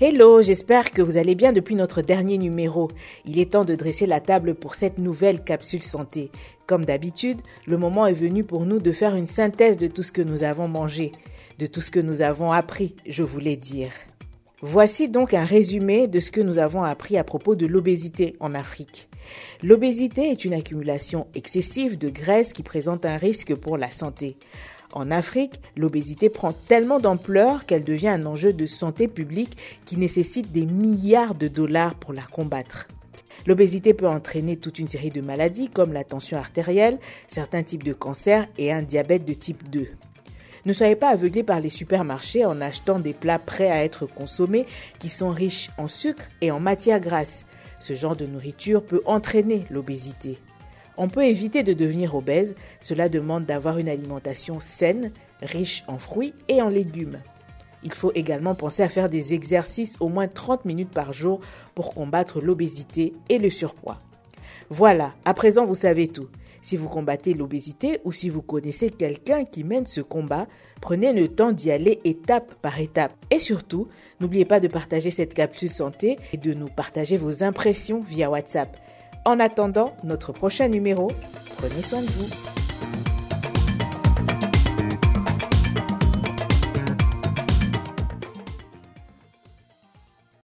Hello, j'espère que vous allez bien depuis notre dernier numéro. Il est temps de dresser la table pour cette nouvelle capsule santé. Comme d'habitude, le moment est venu pour nous de faire une synthèse de tout ce que nous avons mangé, de tout ce que nous avons appris, je voulais dire. Voici donc un résumé de ce que nous avons appris à propos de l'obésité en Afrique. L'obésité est une accumulation excessive de graisse qui présente un risque pour la santé. En Afrique, l'obésité prend tellement d'ampleur qu'elle devient un enjeu de santé publique qui nécessite des milliards de dollars pour la combattre. L'obésité peut entraîner toute une série de maladies comme la tension artérielle, certains types de cancers et un diabète de type 2. Ne soyez pas aveuglés par les supermarchés en achetant des plats prêts à être consommés qui sont riches en sucre et en matières grasses. Ce genre de nourriture peut entraîner l'obésité. On peut éviter de devenir obèse, cela demande d'avoir une alimentation saine, riche en fruits et en légumes. Il faut également penser à faire des exercices au moins 30 minutes par jour pour combattre l'obésité et le surpoids. Voilà, à présent vous savez tout. Si vous combattez l'obésité ou si vous connaissez quelqu'un qui mène ce combat, prenez le temps d'y aller étape par étape. Et surtout, n'oubliez pas de partager cette capsule santé et de nous partager vos impressions via WhatsApp. En attendant notre prochain numéro, prenez soin de vous.